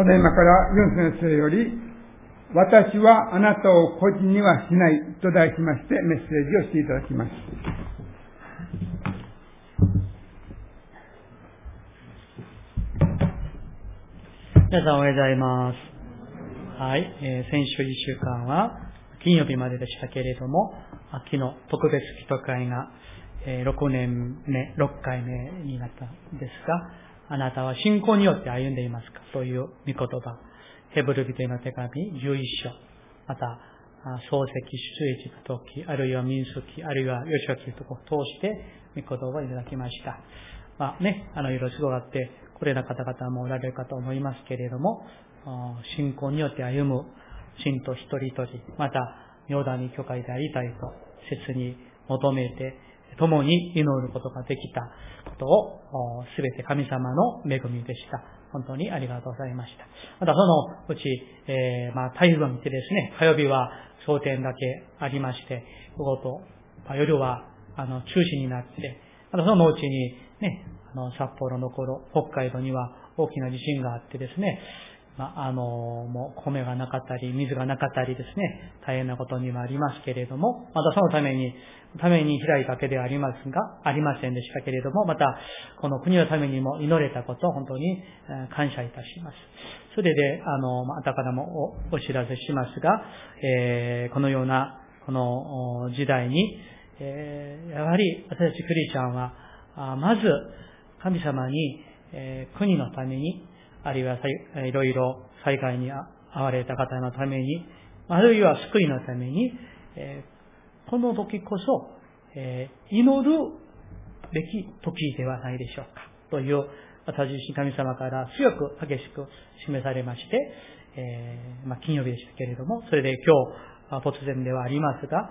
ただいまからユン先生より、私はあなたを個人にはしないと題しましてメッセージをしていただきます。皆さんおはようございます。はい、えー、先週1週間は金曜日まででしたけれども、秋の特別祈祷会が、えー、6年目、6回目になったんですが、あなたは信仰によって歩んでいますか？という御言葉。ヘブル人への手紙11章。また、漱石、出エジプト記、あるいは民数記、あるいは吉脇記とこ通して、御言葉をいただきました。まあね、あの、いろいろすごがあって、これら方々もおられるかと思いますけれども、信仰によって歩む信徒一人一人、また、妙だに許可でありたいと、切に求めて、共に祈ることができたことを、すべて神様の恵みでした。本当にありがとうございました。またそのうち、えー、まあ、台風を見てですね、火曜日は商店だけありまして、午後と、まあ、夜は、あの、中止になって、またそのうちに、ね、あの、札幌の頃、北海道には大きな地震があってですね、まあ、あの、もう米がなかったり、水がなかったりですね、大変なことにはありますけれども、またそのために、ために開いたわけではありますが、ありませんでしたけれども、また、この国のためにも祈れたことを本当に感謝いたします。それで、あの、またからもお知らせしますが、えー、このような、この時代に、えー、やはり私たちクリスチャンは、まず、神様に、えー、国のために、あるいはいろいろ災害に遭われた方のために、あるいは救いのために、え、この時こそ、え、祈るべき時ではないでしょうか。という、私自身神様から強く激しく示されまして、え、まあ、金曜日でしたけれども、それで今日、突然ではありますが、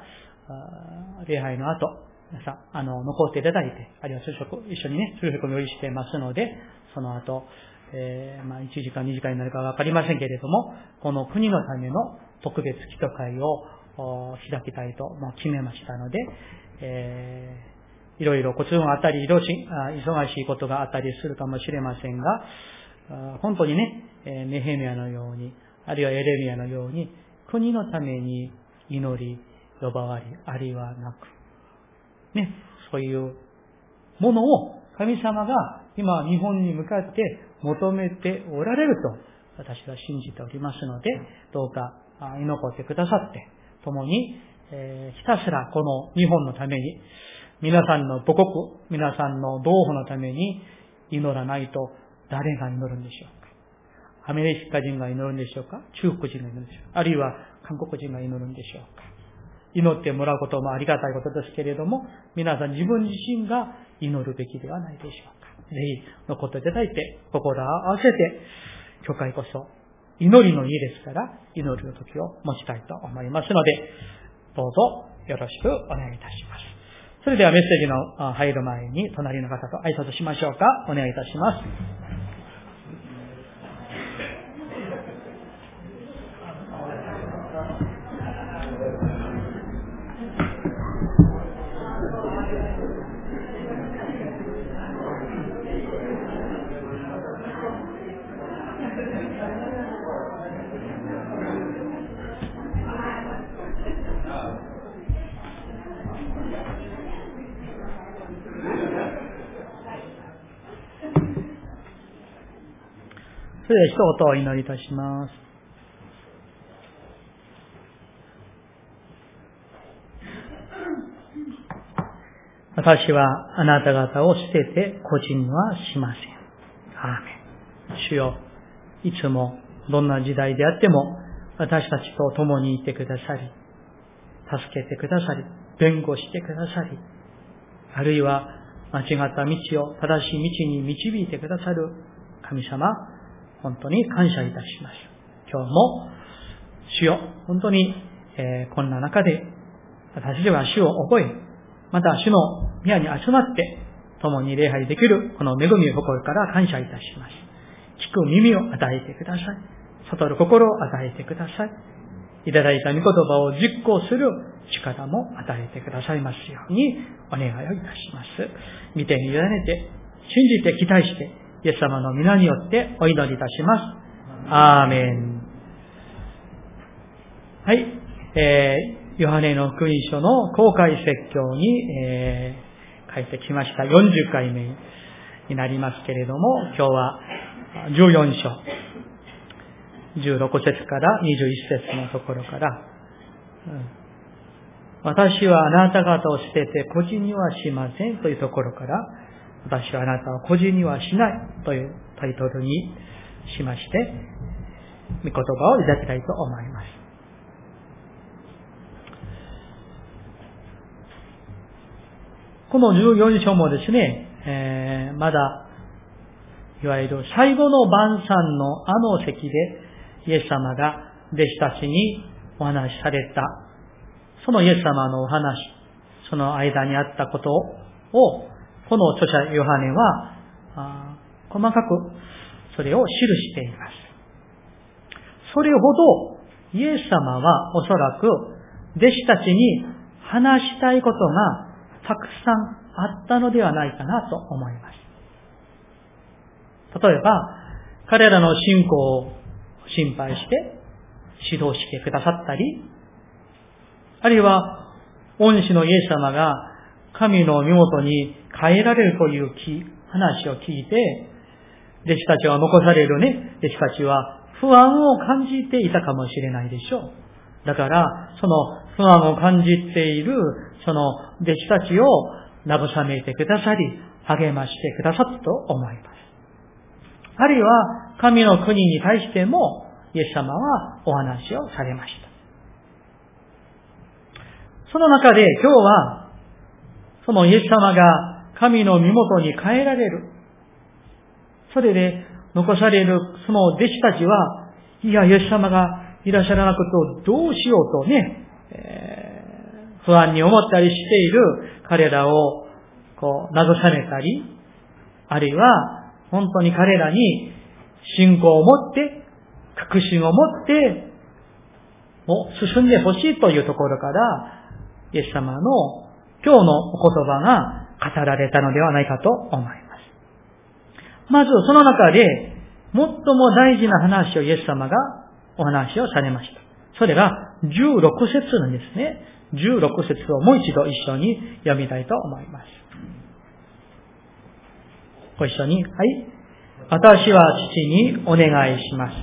礼拝の後、皆さん、あの、残っていただいて、あるいは昼食、一緒にね、昼食を用意してますので、その後、えー、まあ、1時間、2時間になるかわかりませんけれども、この国のための特別祈祷会を開きたいと、まあ、決めましたので、えー、いろいろコツがあったり、忙しいことがあったりするかもしれませんが、本当にね、ネヘミヤのように、あるいはエレミアのように、国のために祈り、呼ばわり、あるいはなく、ね、そういうものを神様が今日本に向かって求めておられると私は信じておりますので、どうか居残ってくださって、共に、え、ひたすらこの日本のために、皆さんの母国、皆さんの同胞のために祈らないと誰が祈るんでしょうか。アメリカ人が祈るんでしょうか。中国人が祈るんでしょうか。あるいは韓国人が祈るんでしょうか。祈ってもらうこともありがたいことですけれども、皆さん自分自身が祈るべきではないでしょうか。ぜひ残っていただいて、心を合わせて、教会こそ祈りの家ですから、祈りの時を持ちたいと思いますので、どうぞよろしくお願いいたします。それではメッセージの入る前に、隣の方と挨拶しましょうか。お願いいたします。それで一言お祈りいたします。私はあなた方を捨てて個人はしません。アーメン。主よ、いつもどんな時代であっても私たちと共にいてくださり、助けてくださり、弁護してくださり、あるいは間違った道を正しい道に導いてくださる神様、本当に感謝いたします。今日も、主よ、本当に、えー、こんな中で、私たちは主を覚え、また主の宮に集まって、共に礼拝できる、この恵みを誇るから感謝いたします。聞く耳を与えてください。悟る心を与えてください。いただいた御言葉を実行する力も与えてくださいますようにお願いをいたします。見てに委ねて、信じて期待して、イエス様の皆によってお祈りいたします。アーメン。はい。えー、ヨハネの福音書の公開説教に、えー、書いてきました。40回目になりますけれども、今日は14章、16節から21節のところから、うん私はあなた方を捨てて孤児にはしませんというところから、私はあなたを孤児にはしないというタイトルにしまして、御言葉をいただきたいと思います。この14章もですね、えー、まだ、いわゆる最後の晩餐のあの席で、イエス様が弟子たちにお話しされたそのイエス様のお話、その間にあったことを、この著者ヨハネは、細かくそれを記しています。それほど、イエス様はおそらく、弟子たちに話したいことがたくさんあったのではないかなと思います。例えば、彼らの信仰を心配して指導してくださったり、あるいは、恩師のイエス様が神の身元に変えられるという話を聞いて、弟子たちは残されるね、弟子たちは不安を感じていたかもしれないでしょう。だから、その不安を感じている、その弟子たちを慰めてくださり、励ましてくださったと思います。あるいは、神の国に対しても、イエス様はお話をされました。その中で今日は、そのイエス様が神の身元に変えられる。それで残されるその弟子たちは、いや、イエス様がいらっしゃらなくとどうしようとね、えー、不安に思ったりしている彼らをこう慰めたり、あるいは本当に彼らに信仰を持って、確信を持って、も進んでほしいというところから、イエス様の今日のお言葉が語られたのではないかと思います。まずその中で最も大事な話をイエス様がお話をされました。それが16節なんですね。16節をもう一度一緒に読みたいと思います。ご一緒に。はい。私は父にお願いします。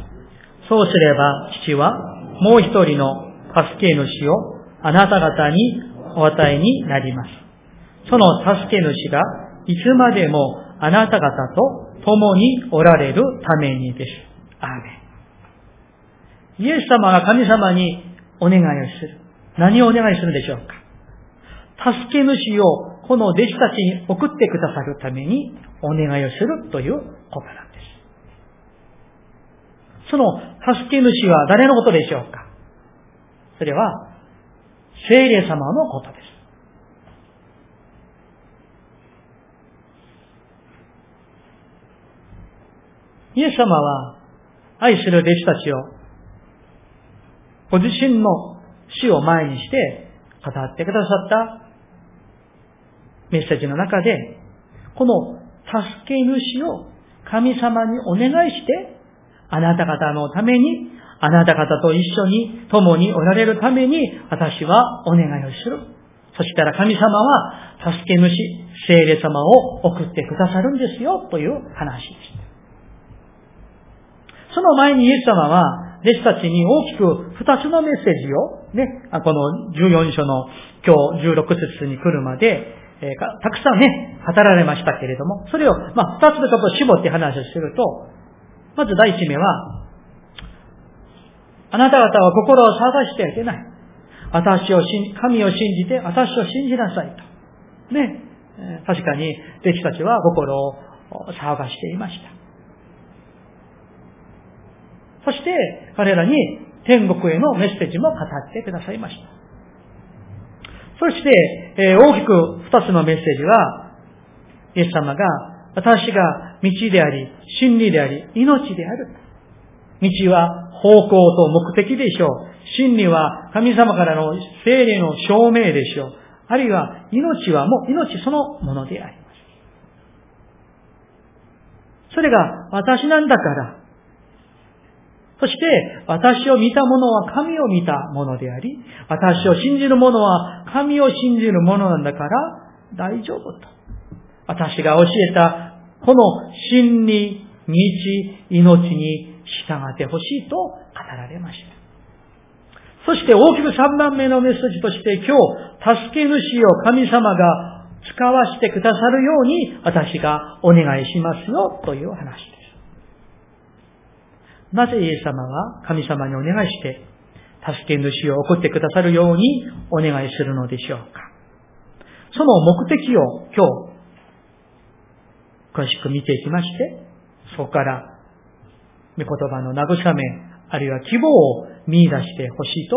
そうすれば父はもう一人の助け主をあなた方にお与えになります。その助け主がいつまでもあなた方と共におられるためにです。アーメン。イエス様が神様にお願いをする。何をお願いするでしょうか助け主をこの弟子たちに送ってくださるためにお願いをするということなんです。その助け主は誰のことでしょうかそれは聖霊様のことです。イエス様は愛する弟子たちをご自身の死を前にして語ってくださったメッセージの中で、この助け主を神様にお願いして、あなた方のためにあなた方と一緒に共におられるために私はお願いをする。そしたら神様は助け主、聖霊様を送ってくださるんですよという話でした。その前にイエス様は弟子たちに大きく二つのメッセージをね、この14章の今日16節に来るまで、えー、たくさんね、語られましたけれども、それを、まあ、二つでちょっと絞って話をすると、まず第一目は、あなた方は心を探してはいけない。私を信、神を信じて私を信じなさいと。ね。確かに弟子たちは心を騒がしていました。そして彼らに天国へのメッセージも語ってくださいました。そして、え大きく二つのメッセージは、イエス様が私が道であり、真理であり、命である。道は方向と目的でしょう。真理は神様からの精霊の証明でしょう。あるいは命はもう命そのものであります。それが私なんだから、そして、私を見た者は神を見た者であり、私を信じる者は神を信じる者なんだから大丈夫と。私が教えたこの真理、道、命に従ってほしいと語られました。そして大きく3番目のメッセージとして今日、助け主を神様が使わせてくださるように私がお願いしますよという話です。なぜイエス様は神様にお願いして、助け主を送ってくださるようにお願いするのでしょうか。その目的を今日、詳しく見ていきまして、そこから、御言葉の慰め、あるいは希望を見出してほしいと、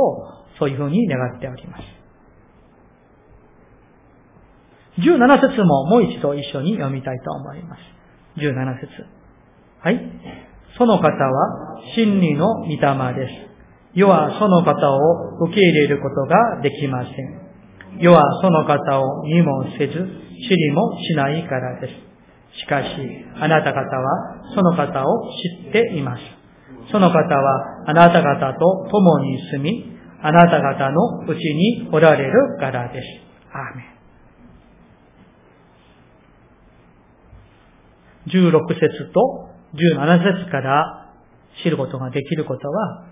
そういうふうに願っております。17節ももう一度一緒に読みたいと思います。17節はい。その方は真理の御霊です。世はその方を受け入れることができません。世はその方を見もせず、知りもしないからです。しかし、あなた方はその方を知っています。その方はあなた方と共に住み、あなた方のうちにおられるからです。アーメン。16節と17節から知ることができることは、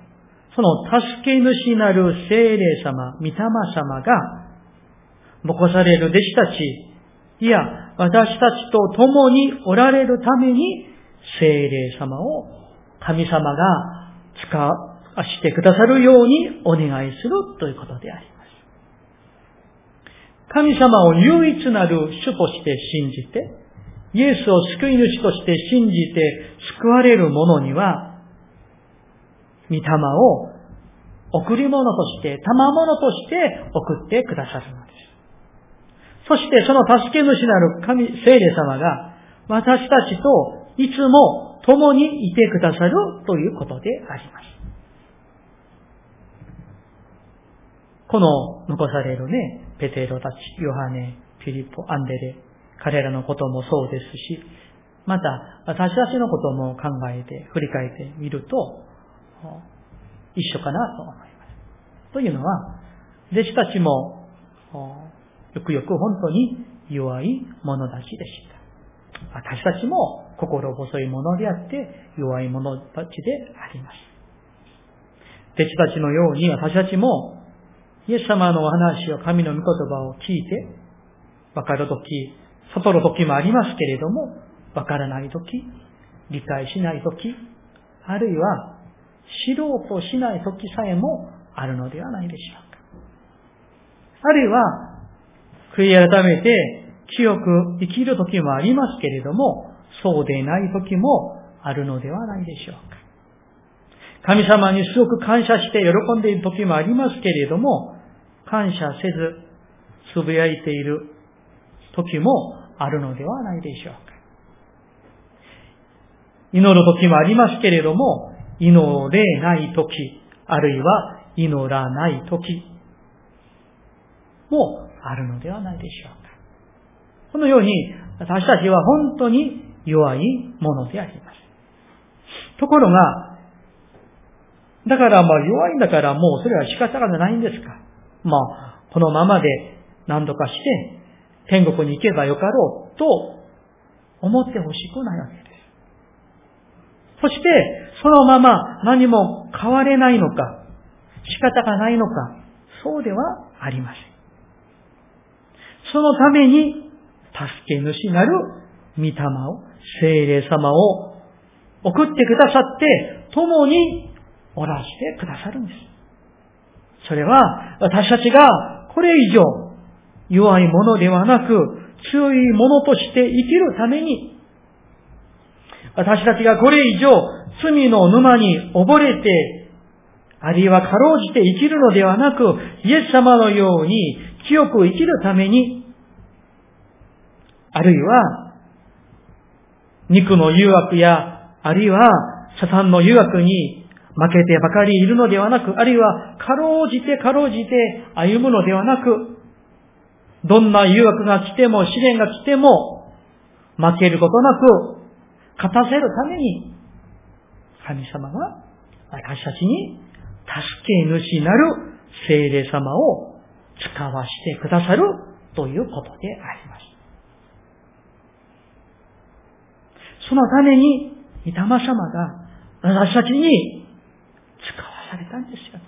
その助け主なる精霊様、御霊様が、残される弟子たち、いや、私たちと共におられるために、精霊様を神様が使わしてくださるようにお願いするということであります。神様を唯一なる主として信じて、イエスを救い主として信じて救われる者には、御霊を贈り物として、賜物として送ってくださるのです。そしてその助け主なる神、聖霊様が私たちといつも共にいてくださるということであります。この残されるね、ペテロたち、ヨハネ、フィリポ、アンデレ、彼らのこともそうですし、また私たちのことも考えて、振り返ってみると、一緒かなと思います。というのは、弟子たちも、よくよく本当に弱い者たちでした。私たちも心細い者であって弱い者たちであります。弟子たちのように私たちもイエス様のお話を神の御言葉を聞いて、わかるとき、悟るときもありますけれども、わからないとき、理解しないとき、あるいは知ろうとしないときさえもあるのではないでしょうか。あるいは、悔い改めて清く生きるときもありますけれども、そうでないときもあるのではないでしょうか。神様にすごく感謝して喜んでいる時もありますけれども、感謝せず、つぶやいている時もあるのではないでしょうか。祈る時もありますけれども、祈れない時、あるいは祈らない時もあるのではないでしょうか。このように、私たちは本当に弱いものであります。ところが、だからまあ弱いんだからもうそれは仕方がないんですかまあ、このままで何とかして天国に行けばよかろうと思ってほしくないわけです。そして、そのまま何も変われないのか、仕方がないのか、そうではありません。そのために、助け主なる御霊を、精霊様を送ってくださって、共におらしてくださるんです。それは私たちがこれ以上弱いものではなく強いものとして生きるために私たちがこれ以上罪の沼に溺れてあるいはかろうじて生きるのではなくイエス様のように清く生きるためにあるいは肉の誘惑やあるいはサタンの誘惑に負けてばかりいるのではなく、あるいは、かろうじてかろうじて歩むのではなく、どんな誘惑が来ても、試練が来ても、負けることなく、勝たせるために、神様が私たちに助け主なる聖霊様を使わしてくださるということであります。そのために、御霊様が私たちに使わされたんですよ。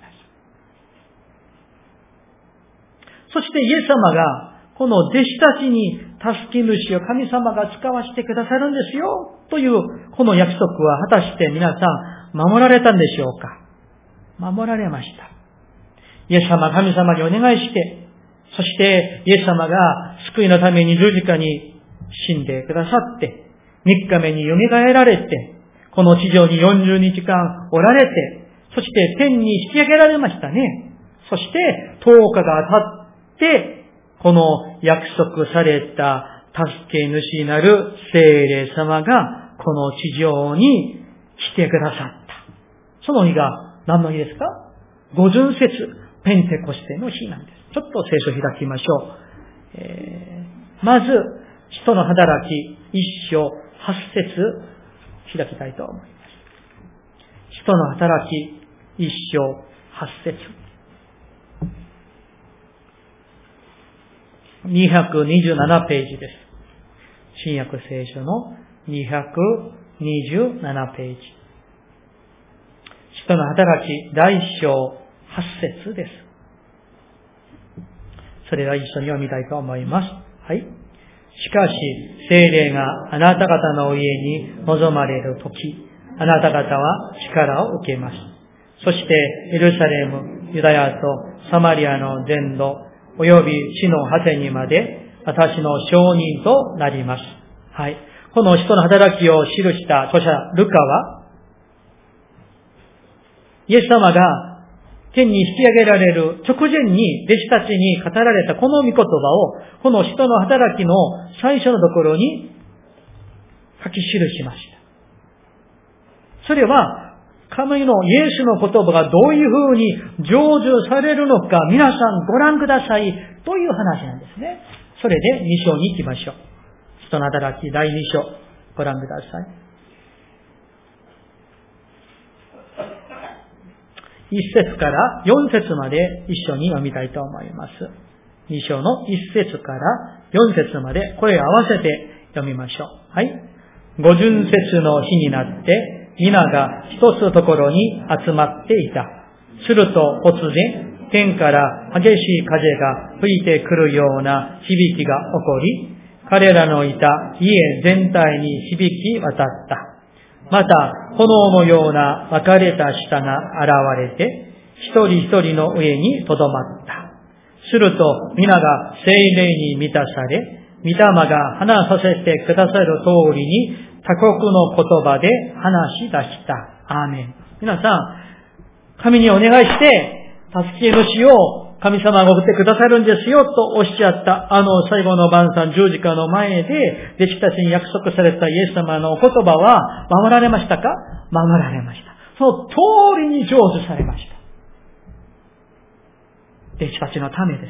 そしてイエス様が、この弟子たちに助け主を神様が使わせてくださるんですよ、という、この約束は果たして皆さん守られたんでしょうか守られました。イエス様、神様にお願いして、そしてイエス様が救いのために十字架に死んでくださって、三日目に蘇られて、この地上に40日間おられて、そして天に引き上げられましたね。そして10日が経って、この約束された助け主なる聖霊様がこの地上に来てくださった。その日が何の日ですか？五巡節、ペンテコステの日なんです。ちょっと聖書を開きましょう。えー、まず、人の働き、一章八節開きたいと思います。人の働き、一章八節227ページです。新約聖書の227ページ。人の働き、第一章八節です。それは一緒に読みたいと思います。はい。しかし、精霊があなた方の家に望まれるとき、あなた方は力を受けます。そして、エルサレム、ユダヤとサマリアの全土、及び地の果てにまで、私の証人となります。はい。この人の働きを記した著者、ルカは、イエス様が天に引き上げられる直前に弟子たちに語られたこの御言葉を、この人の働きの最初のところに書き記しました。それは、神のイエスの言葉がどういうふうに成就されるのか皆さんご覧くださいという話なんですね。それで2章に行きましょう。人の働き第2章ご覧ください。一節から四節まで一緒に読みたいと思います。二章の一節から四節まで、これを合わせて読みましょう。はい。五巡節の日になって、皆が一つところに集まっていた。すると突然、天から激しい風が吹いてくるような響きが起こり、彼らのいた家全体に響き渡った。また、炎のような分かれた舌が現れて、一人一人の上にとどまった。すると、皆が精霊に満たされ、御霊が話させてくださる通りに、他国の言葉で話し出した。アーメン。皆さん、神にお願いして、助け主を神様が送ってくださるんですよとおっしゃったあの最後の晩餐十字架の前で弟子たちに約束されたイエス様のお言葉は守られましたか？守られました。その通りに成就されました。弟子たちのためです。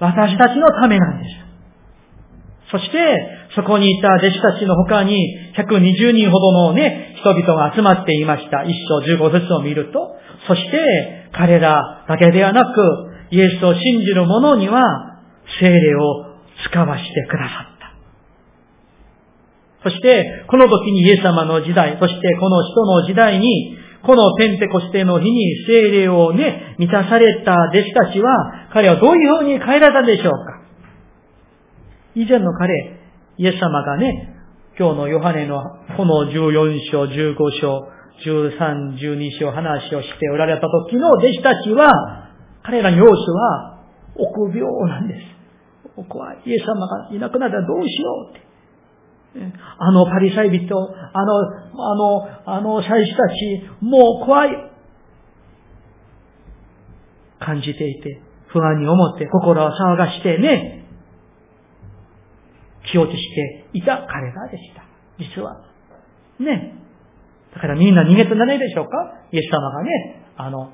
私たちのためなんです。そして、そこにいた弟子たちの他に120人ほどのね、人々が集まっていました。一章15節を見ると、そして、彼らだけではなく、イエスを信じる者には、精霊を使わしてくださった。そして、この時にイエス様の時代、そしてこの人の時代に、このペンテコステの日に精霊をね、満たされた弟子たちは、彼はどういうふうに変えられたんでしょうか以前の彼、イエス様がね、今日のヨハネのこの14章、15章、13、12章話をしておられた時の弟子たちは、彼らの様子は臆病なんです。怖い。イエス様がいなくなったらどうしようって。あのパリサイ人、あの、あの、あの祭司たち、もう怖い。感じていて、不安に思って心を騒がしてね、気落ちしていた彼らでした。実は。ね。だからみんな逃げてないでしょうか？イエス様がね、あの、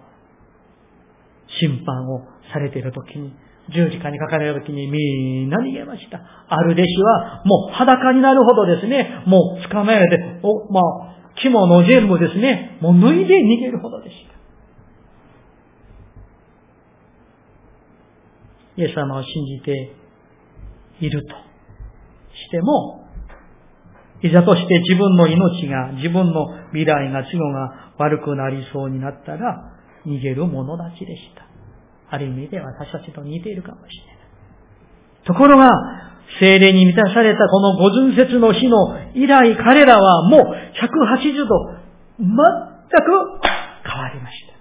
審判をされている時に、十字架にかかれる時にみんな逃げました。ある弟子はもう裸になるほどですね、もう捕まえられて、お、ま着物を全部ですね、もう脱いで逃げるほどでした。イエス様を信じているとしても、いざとして自分の命が、自分の未来が、都合が悪くなりそうになったら、逃げる者たちでした。ある意味で私たちと似ているかもしれない。ところが、精霊に満たされたこの五巡節の日の以来彼らはもう180度全く変わりました。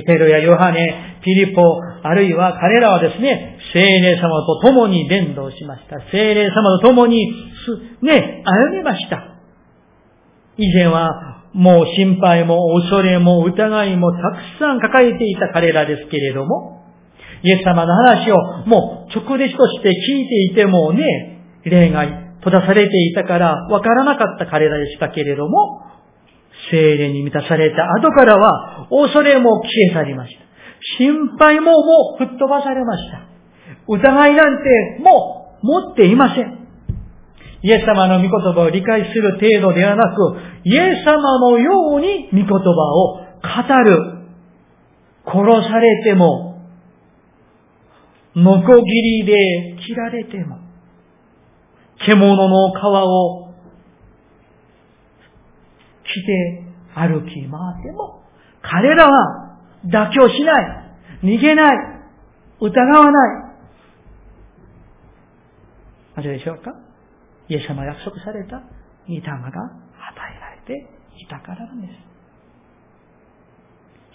ペテロやヨハネ、ピリポ、あるいは彼らはですね、精霊様と共に伝道しました。精霊様と共に、ね、歩みました。以前はもう心配も恐れも疑いもたくさん抱えていた彼らですけれども、イエス様の話をもう直弟子として聞いていてもね、霊が閉ざされていたからわからなかった彼らでしたけれども、精霊に満たされた後からは恐れも消え去りました。心配ももう吹っ飛ばされました。疑いなんてもう持っていません。イエス様の御言葉を理解する程度ではなく、イエス様のように御言葉を語る。殺されても、ノコギリで切られても、獣の皮を着て歩き回っても、彼らは妥協しない。逃げない。疑わない。なぜでしょうか？イエス様約束された御霊が与えられていたからなんです。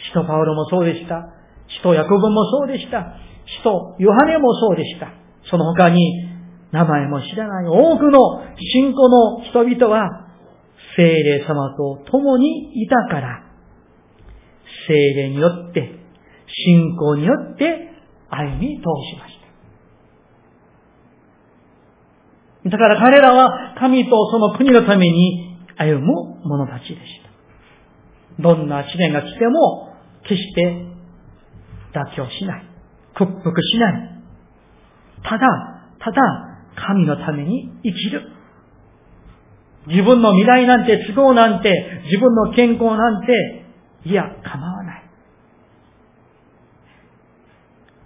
使徒パウロもそうでした。使徒ヤコブもそうでした。使徒ヨハネもそうでした。その他に名前も知らない多くの信仰の人々は精霊様と共にいたから、精霊によって、信仰によって歩み通しました。だから彼らは神とその国のために歩む者たちでした。どんな試練が来ても、決して妥協しない。屈服しない。ただ、ただ、神のために生きる。自分の未来なんて都合なんて、自分の健康なんて、いや、構わない。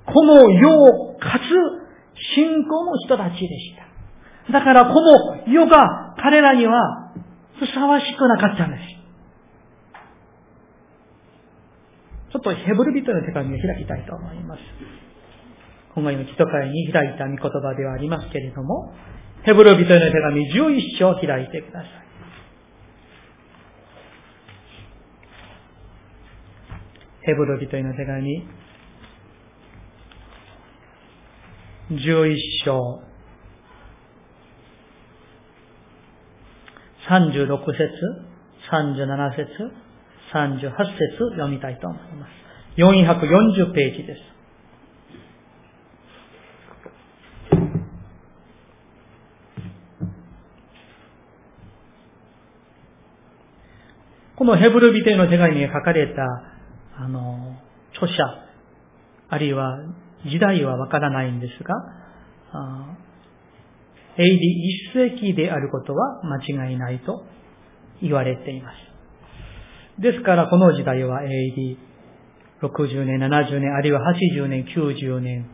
この世をかつ信仰の人たちでした。だからこの世が彼らにはふさわしくなかったんです。ちょっとヘブル人の手紙を開きたいと思います。今回の基礎会に開いた御言葉ではありますけれども、ヘブル人の手紙11章を開いてください。ヘブル人の手紙11章36節、37節、38節読みたいと思います。440ページです。このヘブル人への手紙に書かれた、あの、著者、あるいは時代はわからないんですが、AD1 世紀であることは間違いないと言われています。ですからこの時代は AD60 年、70年、あるいは80年、90年、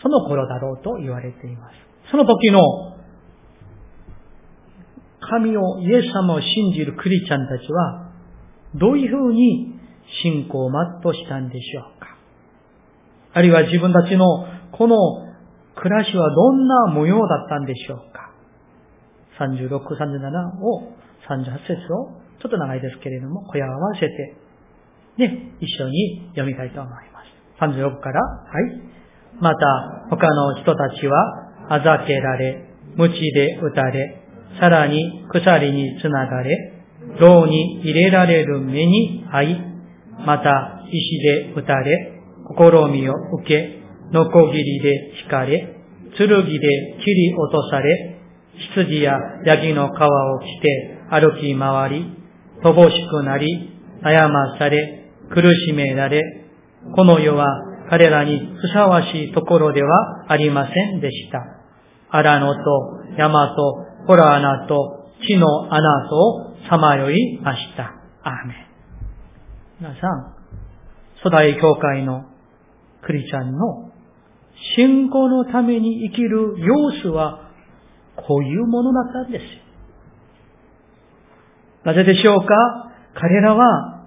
その頃だろうと言われています。その時の神を、イエス様を信じるクリスチャンたちは、どういうふうに信仰を全うしたんでしょうか？あるいは自分たちのこの暮らしはどんな模様だったんでしょうか ?36、37を、38節を、ちょっと長いですけれども、小屋を合わせて、ね、一緒に読みたいと思います。36から、はい。また、他の人たちは、あざけられ、鞭で打たれ、さらに鎖につながれ、牢に入れられる目に遭い、また石で打たれ、試みを受け、ノコギリで引かれ、剣で切り落とされ、羊やヤギの皮を着て歩き回り、乏しくなり、悩まされ、苦しめられ、この世は彼らにふさわしいところではありませんでした。荒野と山とホラ穴と地の穴とさまよいました。アーメン。皆さん、初代教会のクリスチャンの信仰のために生きる様子はこういうものだったんです。なぜでしょうか？彼らは、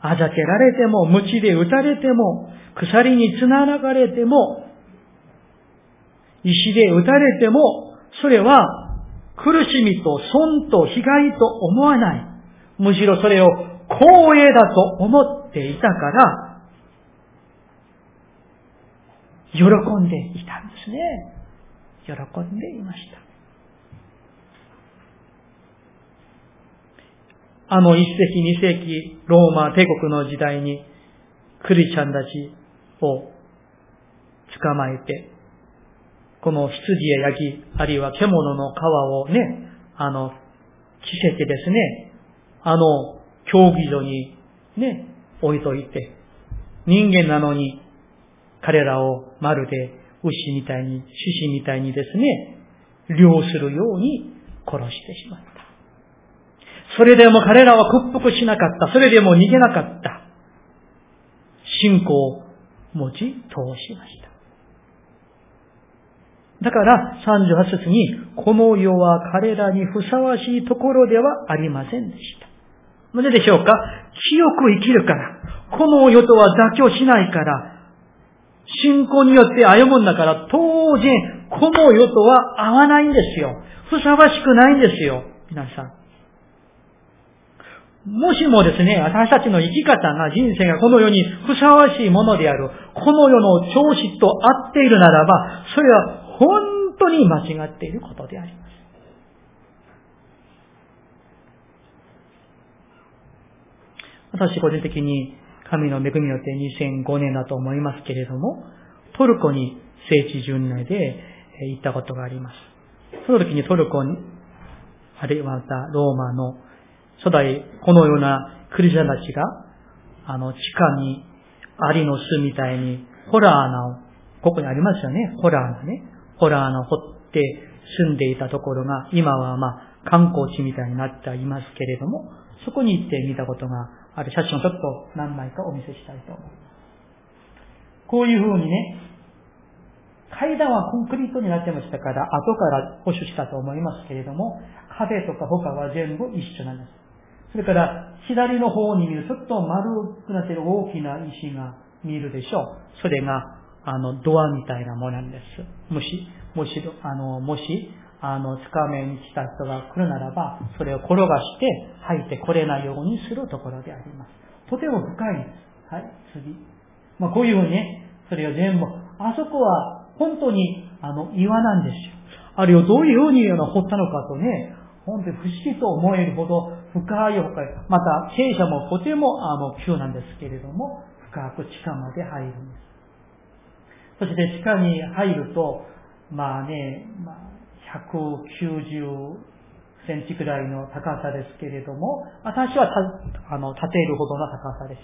あざけられても、鞭で打たれても、鎖に繋がれても、石で打たれても、それは苦しみと損と被害と思わない。むしろそれを光栄だと思っていたから、喜んでいたんですね。喜んでいました。あの一世紀二世紀ローマ帝国の時代にクリスチャンたちを捕まえて、この羊やヤギ、あるいは獣の皮をね、あの、着せてですね、あの、競技場にね、置いといて、人間なのに彼らをまるで牛みたいに、獅子みたいにですね、漁するように殺してしまった。それでも彼らは屈服しなかった。それでも逃げなかった。信仰を持ち通しました。だから38節に、この世は彼らにふさわしいところではありませんでした。なぜでしょうか？清く生きるから。この世とは妥協しないから。信仰によって歩むんだから、当然、この世とは合わないんですよ。ふさわしくないんですよ。皆さん。もしもですね、私たちの生き方が人生がこの世にふさわしいものである、この世の調子と合っているならば、それは本当に間違っていることであります。私個人的に神の恵みによって2005年だと思いますけれども、トルコに聖地巡礼で行ったことがあります。その時にトルコに、あるいはまたローマの初代このようなクリスチャンたちが、あの、地下にアリの巣みたいに、ホラー穴を、ここにありますよね、ホラー穴ね。ホラー穴を掘って住んでいたところが、今はまあ、観光地みたいになっていますけれども、そこに行って見たことがある写真をちょっと何枚かお見せしたいと思います。こういう風にね、階段はコンクリートになってましたから、後から保守したと思いますけれども、壁とか他は全部一緒なんです。それから、左の方に見るちょっと丸くなっている大きな石が見えるでしょう。それが、あの、ドアみたいなものなんです。もし、もし、あの、もし、あの、つかめに来た人が来るならば、それを転がして入ってこれないようにするところであります。とても深いんです。はい、次。まあ、こういうふうにね、それを全部、あそこは本当に、あの、岩なんですよ。あるいはどういうふうに掘ったのかとね、本当に不思議と思えるほど深い深い。また、傾斜もとてもあの急なんですけれども、深く地下まで入るんです。そして地下に入ると、まあね、まあ、190センチくらいの高さですけれども、私はあの立てるほどの高さです。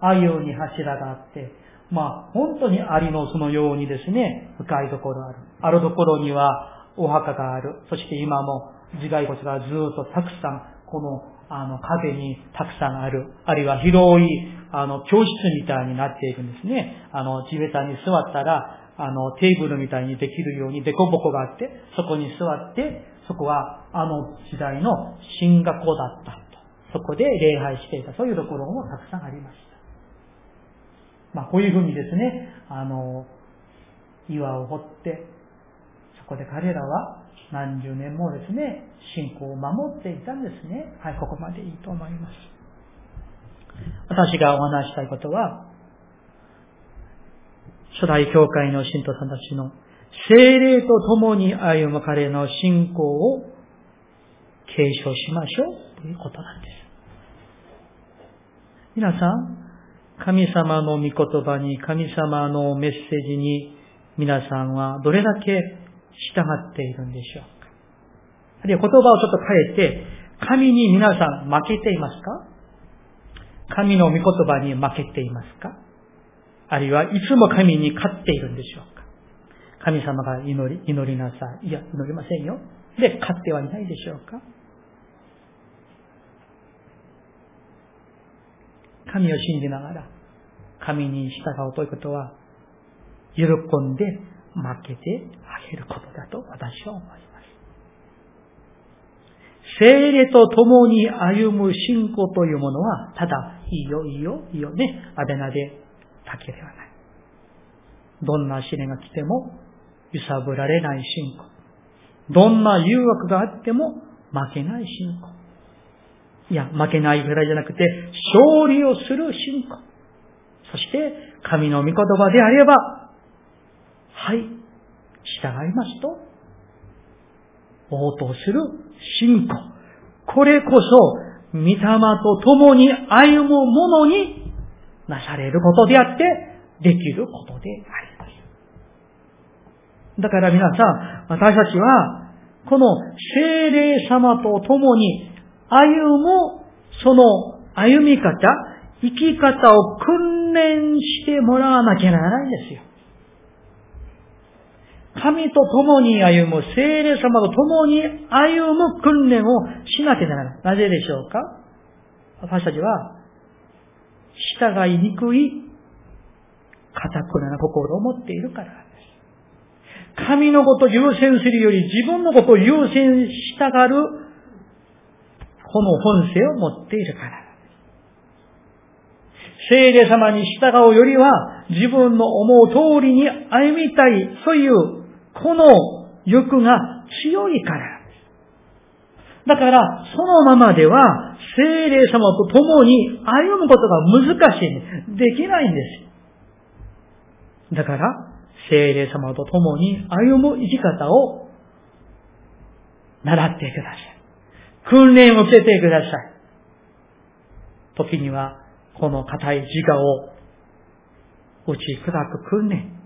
ああいうように柱があって、まあ、本当にありのそのようにですね、深いところある。あるところにはお墓がある。そして今も頭蓋骨がずっとたくさん、この、あの、壁にたくさんある。あるいは広い、あの、教室みたいになっているんですね。あの、地べたに座ったら、あの、テーブルみたいにできるように凸凹があって、そこに座って、そこはあの時代の進学校だったと。そこで礼拝していた。そういうところもたくさんありました。まあ、こういうふうにですね、あの、岩を掘って、そこで彼らは何十年もですね、信仰を守っていたんですね。はい、ここまでいいと思います。私がお話したいことは、初代教会の信徒さんたちの精霊と共に歩む彼の信仰を継承しましょうということなんです。皆さん、神様の御言葉に、神様のメッセージに皆さんはどれだけ従っているんでしょうかあるいは言葉をちょっと変えて、神に皆さん負けていますか神の御言葉に負けていますか？あるいはいつも神に勝っているんでしょうか？神様が祈り、祈りなさい。いや、祈りませんよ。で勝ってはいないでしょうか？神を信じながら、神に従うということは、喜んで負けてあげることだと私は思います。精霊と共に歩む信仰というものは、ただ、いいよ、いいよ、いいよね、あべなでだけではない。どんな試練が来ても揺さぶられない信仰。どんな誘惑があっても負けない信仰。いや、負けないぐらいじゃなくて、勝利をする信仰。そして、神の御言葉であれば、はい、従いますと、応答する信仰。これこそ、御霊と共に歩む者になされることであって、できることであります。だから皆さん、私たちは、この精霊様と共に歩む、その歩み方、生き方を訓練してもらわなきゃならないんですよ。神と共に歩む、聖霊様と共に歩む訓練をしなきゃならない。なぜでしょうか？私たちは、従いにくい、堅くなな心を持っているからです。神のことを優先するより自分のことを優先したがる、この本性を持っているから。聖霊様に従うよりは、自分の思う通りに歩みたい、そういうこの欲が強いから。だから、そのままでは、精霊様と共に歩むことが難しい。できないんですだから、精霊様と共に歩む生き方を習ってください。訓練を受けてください。時には、この硬い自我を打ち砕く訓練。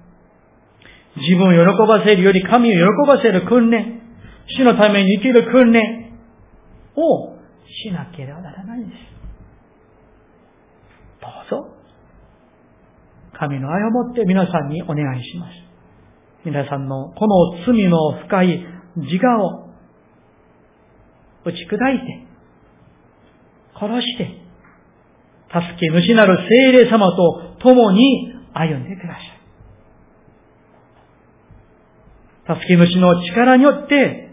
自分を喜ばせるより神を喜ばせる訓練、主のために生きる訓練をしなければならないんです。どうぞ、神の愛をもって皆さんにお願いします。皆さんのこの罪の深い自我を打ち砕いて、殺して、助け主なる精霊様と共に歩んでください。助け主の力によって、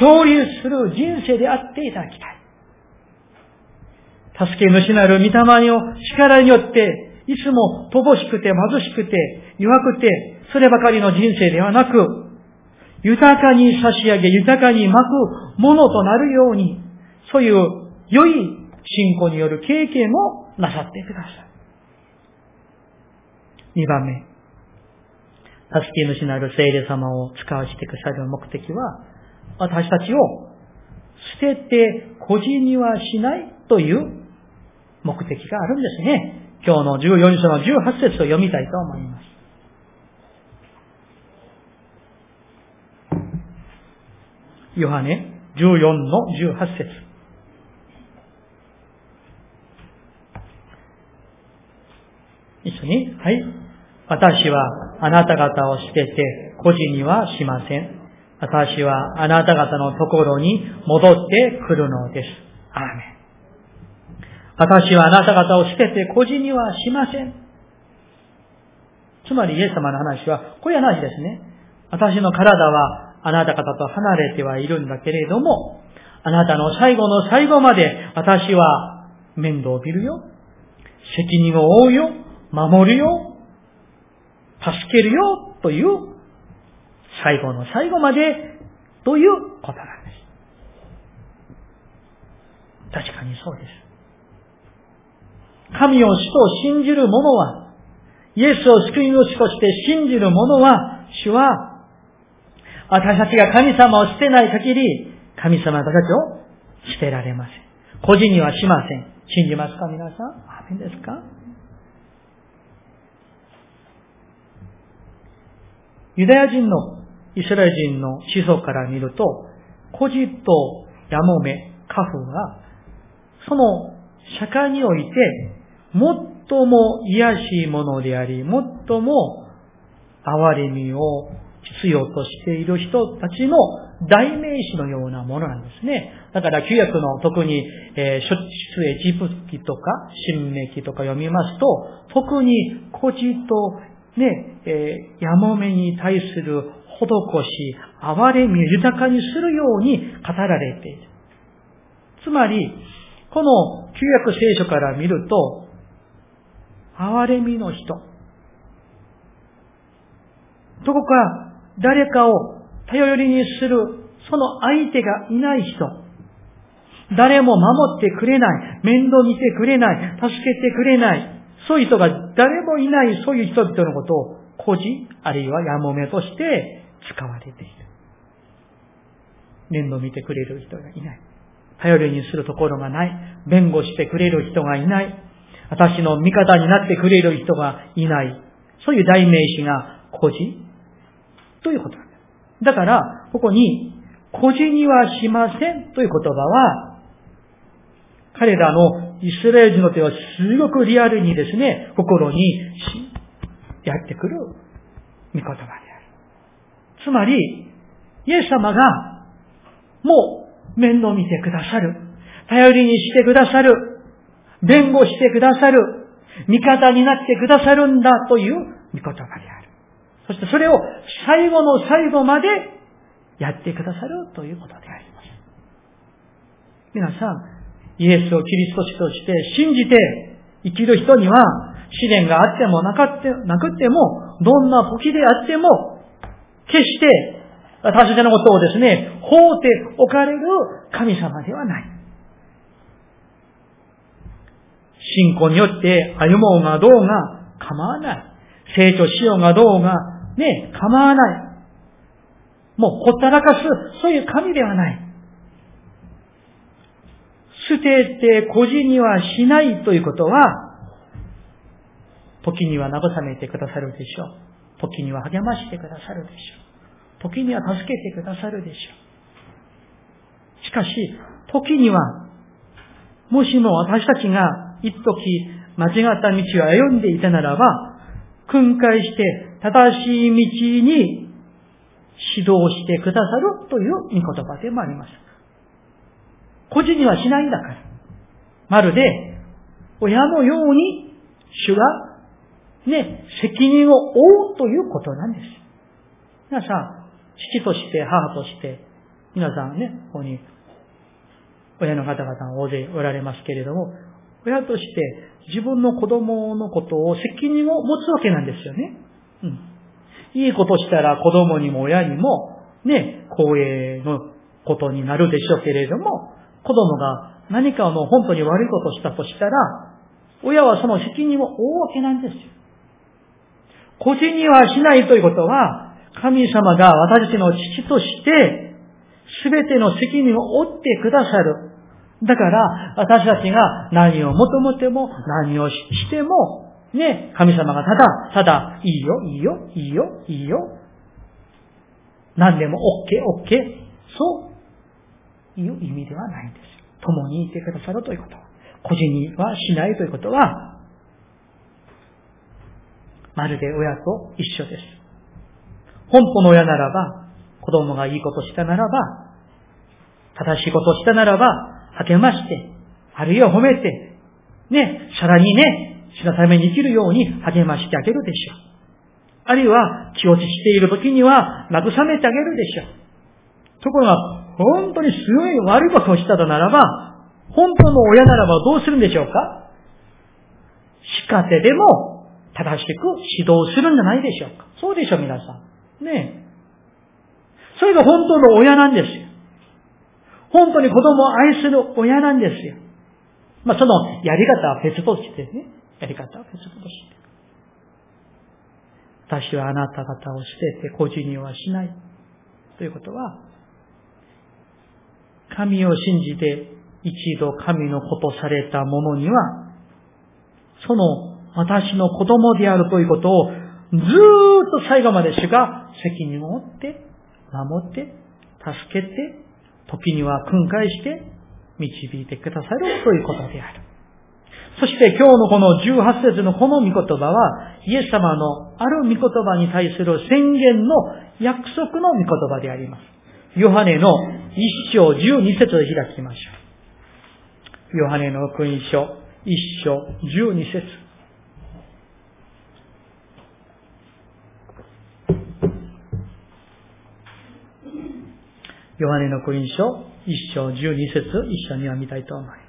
勝利する人生であっていただきたい。助け主なる御霊の力によって、いつも乏しくて貧しくて弱くて、そればかりの人生ではなく、豊かに差し上げ、豊かに巻くものとなるように、そういう良い信仰による経験をなさってください。二番目。助け主なる聖霊様を使わせてくださる目的は、私たちを捨てて孤児にはしないという目的があるんですね。今日の14章の18節を読みたいと思います。ヨハネ14の18節一緒に、はい。私はあなた方を捨てて孤児にはしません。私はあなた方のところに戻ってくるのです。アーメン。私はあなた方を捨てて孤児にはしません。つまりイエス様の話は、こういう話ですね。私の体はあなた方と離れてはいるんだけれども、あなたの最後の最後まで私は面倒を見るよ。責任を負うよ。守るよ。助けるよという最後の最後までということなんです。確かにそうです。神を主と信じる者は、イエスを救い主として信じる者は、主は、私たちが神様を捨てない限り、神様私たちを捨てられません。孤児にはしません。信じますか皆さん？アメンですか？ユダヤ人のイスラエル人の思想から見ると、孤児とヤモメ、カフが、その社会において、最も癒しいものであり、最も憐れみを必要としている人たちの代名詞のようなものなんですね。だから旧約の特に、えー、出エジプ記とか、新明記とか読みますと、特に孤児とね、えー、やもめに対する施し、憐れみを豊かにするように語られている。つまり、この旧約聖書から見ると、憐れみの人、どこか誰かを頼りにする、その相手がいない人、誰も守ってくれない、面倒見てくれない、助けてくれない、そういう人が誰もいない、そういう人々のことを、孤児、あるいはやもめとして使われている。面倒見てくれる人がいない。頼りにするところがない。弁護してくれる人がいない。私の味方になってくれる人がいない。そういう代名詞が孤児ということなんです。だから、ここに、孤児にはしませんという言葉は、彼らのイスラエル人の手はすごくリアルにですね、心にやってくる御言葉である。つまり、イエス様がもう面倒見てくださる。頼りにしてくださる。弁護してくださる。味方になってくださるんだという御言葉である。そしてそれを最後の最後までやってくださるということであります。皆さん、イエスをキリスト者として信じて生きる人には試練があってもなかって、なくっても、どんな時であっても、決して私たちのことをですね、放っておかれる神様ではない。信仰によって歩もうがどうが構わない。成長しようがどうがね、構わない。もうほったらかす、そういう神ではない。捨てて孤児にはしないということは、時には慰めてくださるでしょう。時には励ましてくださるでしょう。時には助けてくださるでしょう。しかし、時には、もしも私たちが一時間違った道を歩んでいたならば、訓戒して正しい道に指導してくださるという御言葉でもあります。孤児にはしないんだから。まるで、親のように主が、ね、責任を負うということなんです。皆さん、父として、母として、皆さんね、ここに、親の方々が大勢おられますけれども、親として自分の子供のことを責任を持つわけなんですよね。うん。いいことしたら子供にも親にも、ね、光栄のことになるでしょうけれども、子供が何かの本当に悪いことをしたとしたら、親はその責任を負うわけなんですよ。孤児にはしないということは、神様が私たちの父として、すべての責任を負ってくださる。だから、私たちが何を求めても、何をしても、ね、神様がただ、ただ、いいよ、いいよ、いいよ、いいよ。何でも OK、OK。そういう意味ではないんです。共にいてくださるということ。個人にはしないということは、まるで親と一緒です。本当の親ならば、子供がいいことしたならば、正しいことをしたならば、励まして、あるいは褒めて、ね、さらにね、死のために生きるように励ましてあげるでしょう。あるいは気落ちしている時には慰めてあげるでしょう。ところが、本当にすごい悪いことをしたとならば、本当の親ならばどうするんでしょうか？叱ってでも正しく指導するんじゃないでしょうか？そうでしょう、皆さん。ねえ。それが本当の親なんですよ。本当に子供を愛する親なんですよ。まあ、そのやり方は別としてね。やり方は別として。私はあなた方を捨てて孤児にはしない。ということは、神を信じて一度神のことされた者には、その私の子供であるということをずーっと最後まで主が責任を負って、守って、助けて、時には訓戒して導いてくださるということである。そして今日のこの18節のこの御言葉は、イエス様のある御言葉に対する宣言の約束の御言葉であります。ヨハネの一章十二節で開きましょう。ヨハネの福音書一章十二節ヨハネの福音書一章十二節一緒に読みたいと思います。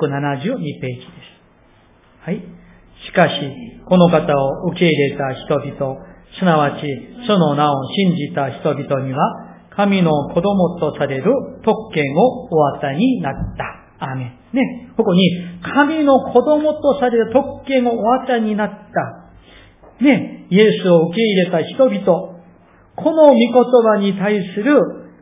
172ページです。はい。しかし、この方を受け入れた人々、すなわち、その名を信じた人々には、神の子供とされる特権をお与えになった。アメン。ね。ここに、神の子供とされる特権をお与えになった。ね。イエスを受け入れた人々。この御言葉に対する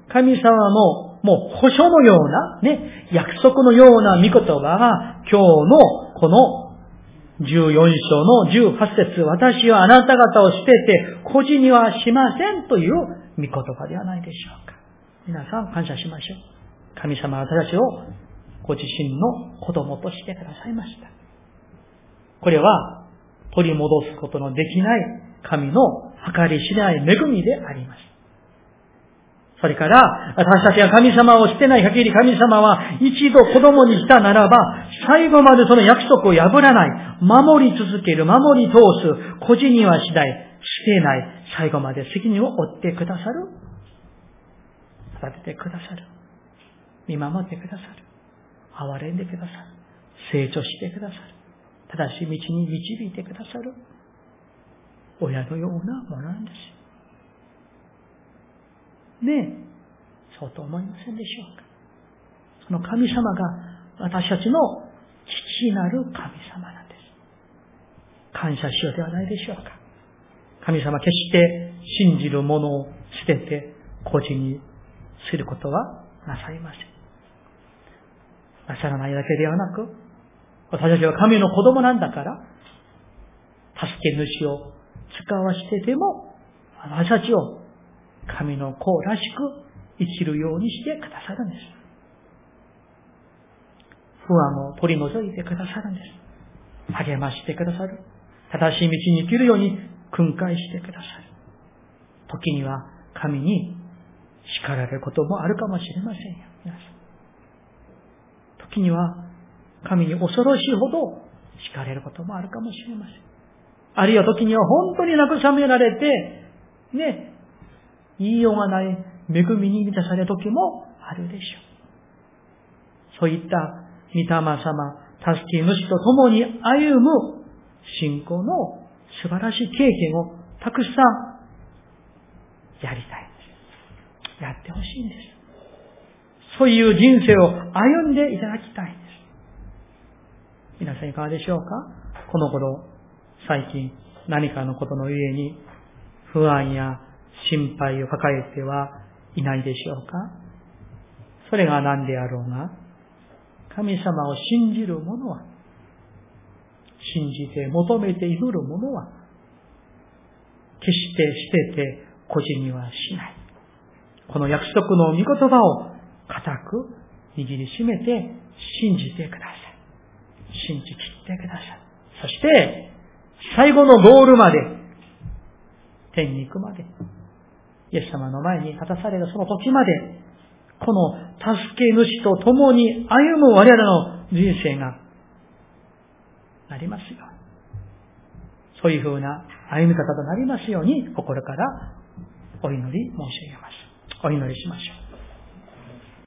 神様のもう保証のような、ね、約束のような御言葉が今日のこの14章の18節私はあなた方を捨てて孤児にはしませんという御言葉ではないでしょうか。皆さん感謝しましょう。神様は私たちをご自身の子供としてくださいました。これは取り戻すことのできない神の計りしない恵みであります。それから、私たちが神様をしてない限り神様は一度子供にしたならば、最後までその約束を破らない、守り続ける、守り通す、孤児にはしない、してない、最後まで責任を負ってくださる。育ててくださる。見守ってくださる。憐れんでくださる。成長してくださる。正しい道に導いてくださる。親のようなものなんです。ねえ、そうと思いませんでしょうか。その神様が私たちの父なる神様なんです。感謝しようではないでしょうか。神様決して信じるものを捨てて孤児にすることはなさいません。なさらないだけではなく、私たちは神の子供なんだから、助け主を使わしてでも、私たちを神の子らしく生きるようにしてくださるんです。不安を取り除いてくださるんです。励ましてくださる。正しい道に生きるように訓戒してくださる。時には神に叱られることもあるかもしれませんよ。皆さん。時には神に恐ろしいほど叱られることもあるかもしれません。あるいは時には本当に慰められて、ね、言いようがない恵みに満たされる時もあるでしょう。そういった御霊様、助け主と共に歩む信仰の素晴らしい経験をたくさんやりたいんです。やってほしいんです。そういう人生を歩んでいただきたいんです。皆さんいかがでしょうか？この頃、最近何かのことのゆえに不安や心配を抱えてはいないでしょうか？それが何であろうが、神様を信じる者は、信じて求めて祈る者は、決して捨てて孤児にはしない。この約束の御言葉を固く握りしめて信じてください。信じきってください。そして、最後のゴールまで、天に行くまで、イエス様の前に立たされるその時まで、この助け主と共に歩む我々の人生がなりますよ。そういうふうな歩み方となりますように、心からお祈り申し上げます。お祈りしましょう。